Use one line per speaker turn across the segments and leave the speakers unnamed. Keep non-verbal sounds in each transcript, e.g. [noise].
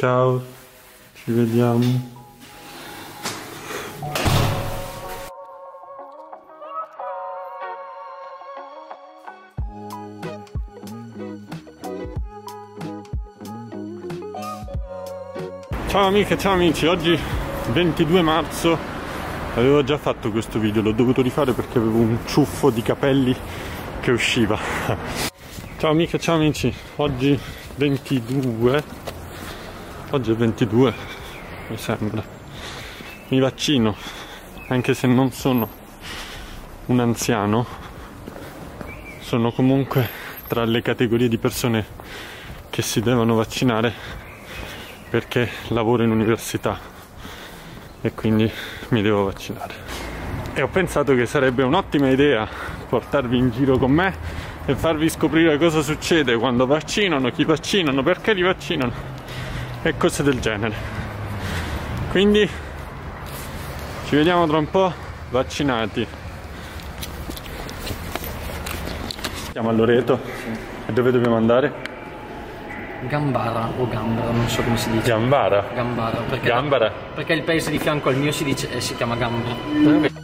Ciao, ci vediamo. Ciao amiche, ciao amici, oggi 22 marzo avevo già fatto questo video, l'ho dovuto rifare perché avevo un ciuffo di capelli che usciva. [laughs] Ciao amiche, ciao amici, oggi 22, oggi è 22 mi sembra, mi vaccino, anche se non sono un anziano, sono comunque tra le categorie di persone che si devono vaccinare perché lavoro in università e quindi mi devo vaccinare. E ho pensato che sarebbe un'ottima idea portarvi in giro con me e farvi scoprire cosa succede quando vaccinano, chi vaccinano, perché li vaccinano e cose del genere. Quindi ci vediamo tra un po' vaccinati. Siamo a Loreto e dove dobbiamo andare?
Gambara o Gambara, non so come si dice.
Gambara.
Gambara, perché,
Gambara.
perché il paese di fianco al mio si, dice, eh, si chiama Gambara.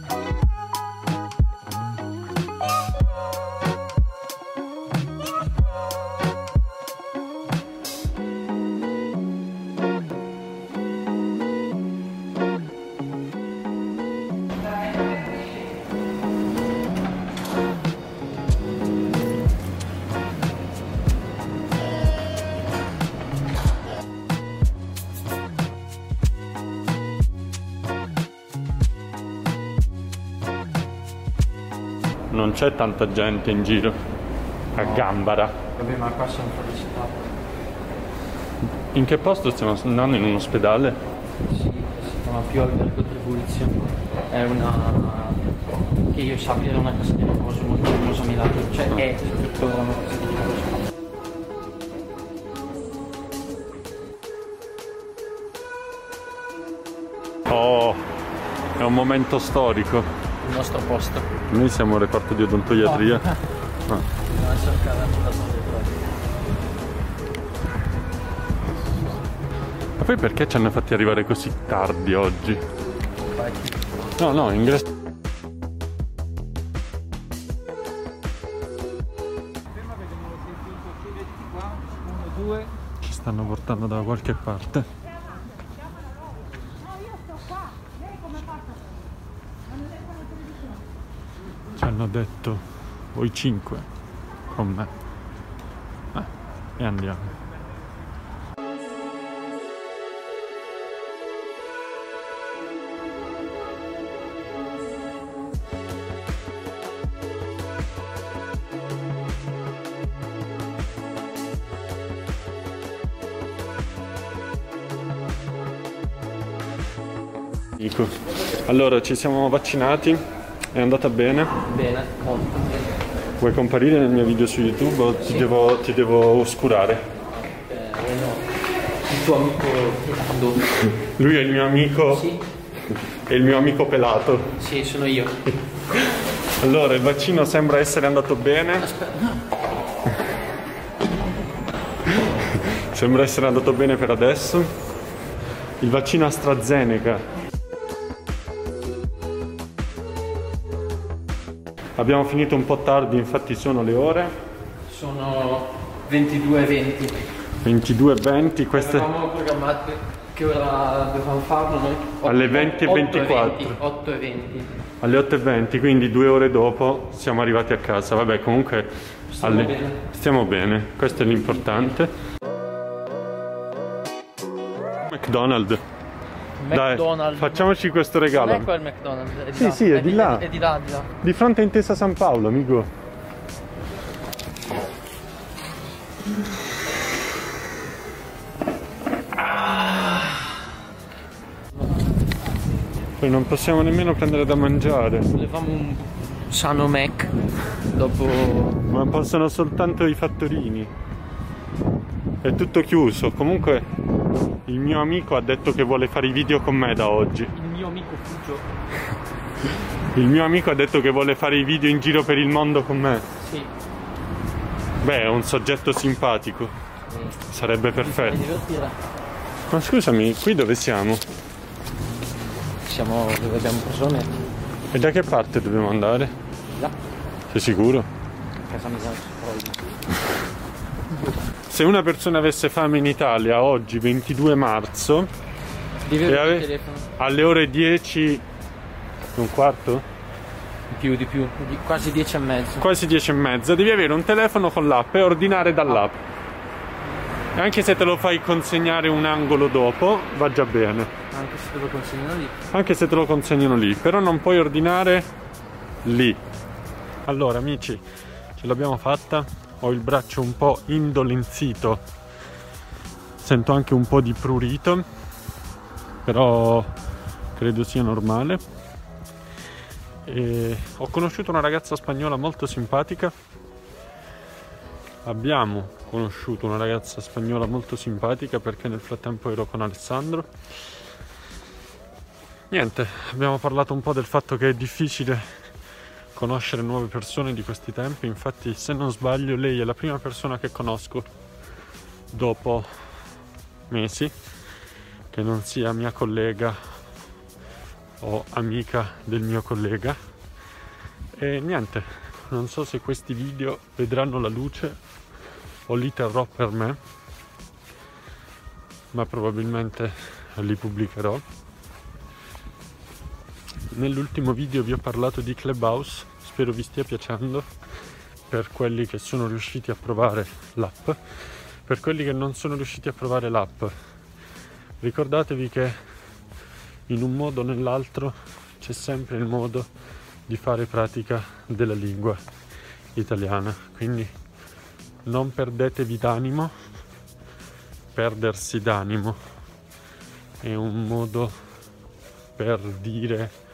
Non c'è tanta gente in giro a Gambara.
Vabbè, ma qua siamo fuori città.
In che posto stiamo andando? In un ospedale?
Sì, si chiama più Albergo Tribulizio. È una... che io sappia era una casa di riposo molto famosa a Milano. Cioè è tuttora una casa di riposo.
Oh, è un momento storico.
Il nostro posto.
Noi siamo un reparto di odontoiatria. [laughs] Ah,
Andiamo a cercare anche la storia proprio.
Ma poi perché ci hanno fatti arrivare così tardi oggi? No, no, ingresso. Ci stanno portando da qualche parte. Ci hanno detto voi cinque con me. Ah, e andiamo. Allora, ci siamo vaccinati, è andata bene.
Bene, molto bene.
Vuoi comparire nel mio video su YouTube o ti, devo, ti devo oscurare?
Eh, no. Il tuo amico Fernando. [laughs]
Lui è il mio amico
Sì,
e il mio amico pelato.
sì, sono io. [laughs]
Allora, il vaccino sembra essere andato bene.
Aspetta. [laughs]
Sembra essere andato bene per adesso. Il vaccino AstraZeneca. Abbiamo finito un po' tardi, infatti sono le ore
Sono 22.20.
22.20, queste
Avevamo programmato che ora dovevamo farlo noi?
Alle 20.24.
8.20.
alle 8.20, quindi due ore dopo siamo arrivati a casa. Vabbè, comunque
Stiamo bene.
stiamo bene, questo è l'importante. McDonald's. Dai,
McDonald's.
facciamoci questo
Non
regalo.
è quel McDonald's, è di
Sì,
là.
sì, è di là.
È di là, di là.
Di fronte a Intesa San Paolo, amico. Poi non possiamo nemmeno prendere da mangiare,
Volevamo un sano Mac dopo...
ma possono soltanto i fattorini. È tutto chiuso. Comunque il mio amico ha detto che vuole fare i video con me da oggi.
Il mio amico Fugio.
Il mio amico ha detto che vuole fare i video in giro per il mondo con me.
Sì.
Beh, è un soggetto simpatico. Sarebbe
Mi fai
perfetto. Ma scusami, qui dove siamo?
Siamo dove abbiamo metro.
E da che parte dobbiamo andare?
Là,
Sei sicuro?
casa mia poi.
Se una persona avesse fame in Italia oggi, 22 marzo, ave- alle ore 10, un quarto?
Di più, di più. Di- quasi 10 e mezzo.
Quasi 10 e mezza, devi avere un telefono con l'app e ordinare dall'app. E anche se te lo fai consegnare un angolo dopo, va già bene.
Anche se te lo consegnano lì.
Anche se te lo consegnano lì, però non puoi ordinare lì. Allora, amici, ce l'abbiamo fatta. Ho il braccio un po' indolenzito. Sento anche un po' di prurito, però credo sia normale. E ho conosciuto una ragazza spagnola molto simpatica. Abbiamo conosciuto una ragazza spagnola molto simpatica perché nel frattempo ero con Alessandro. Niente, abbiamo parlato un po' del fatto che è difficile conoscere nuove persone di questi tempi, infatti se non sbaglio lei è la prima persona che conosco dopo mesi che non sia mia collega o amica del mio collega e niente, non so se questi video vedranno la luce o li terrò per me, ma probabilmente li pubblicherò. Nell'ultimo video vi ho parlato di Clubhouse, spero vi stia piacendo per quelli che sono riusciti a provare l'app. Per quelli che non sono riusciti a provare l'app, ricordatevi che in un modo o nell'altro c'è sempre il modo di fare pratica della lingua italiana, quindi non perdetevi d'animo, perdersi d'animo è un modo per dire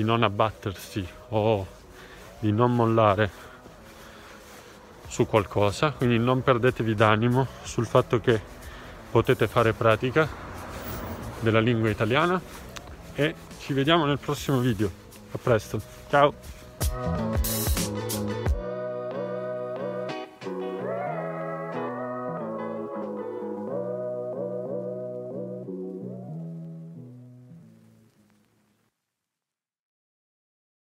di non abbattersi o di non mollare su qualcosa, quindi non perdetevi d'animo sul fatto che potete fare pratica della lingua italiana e ci vediamo nel prossimo video. A presto, ciao!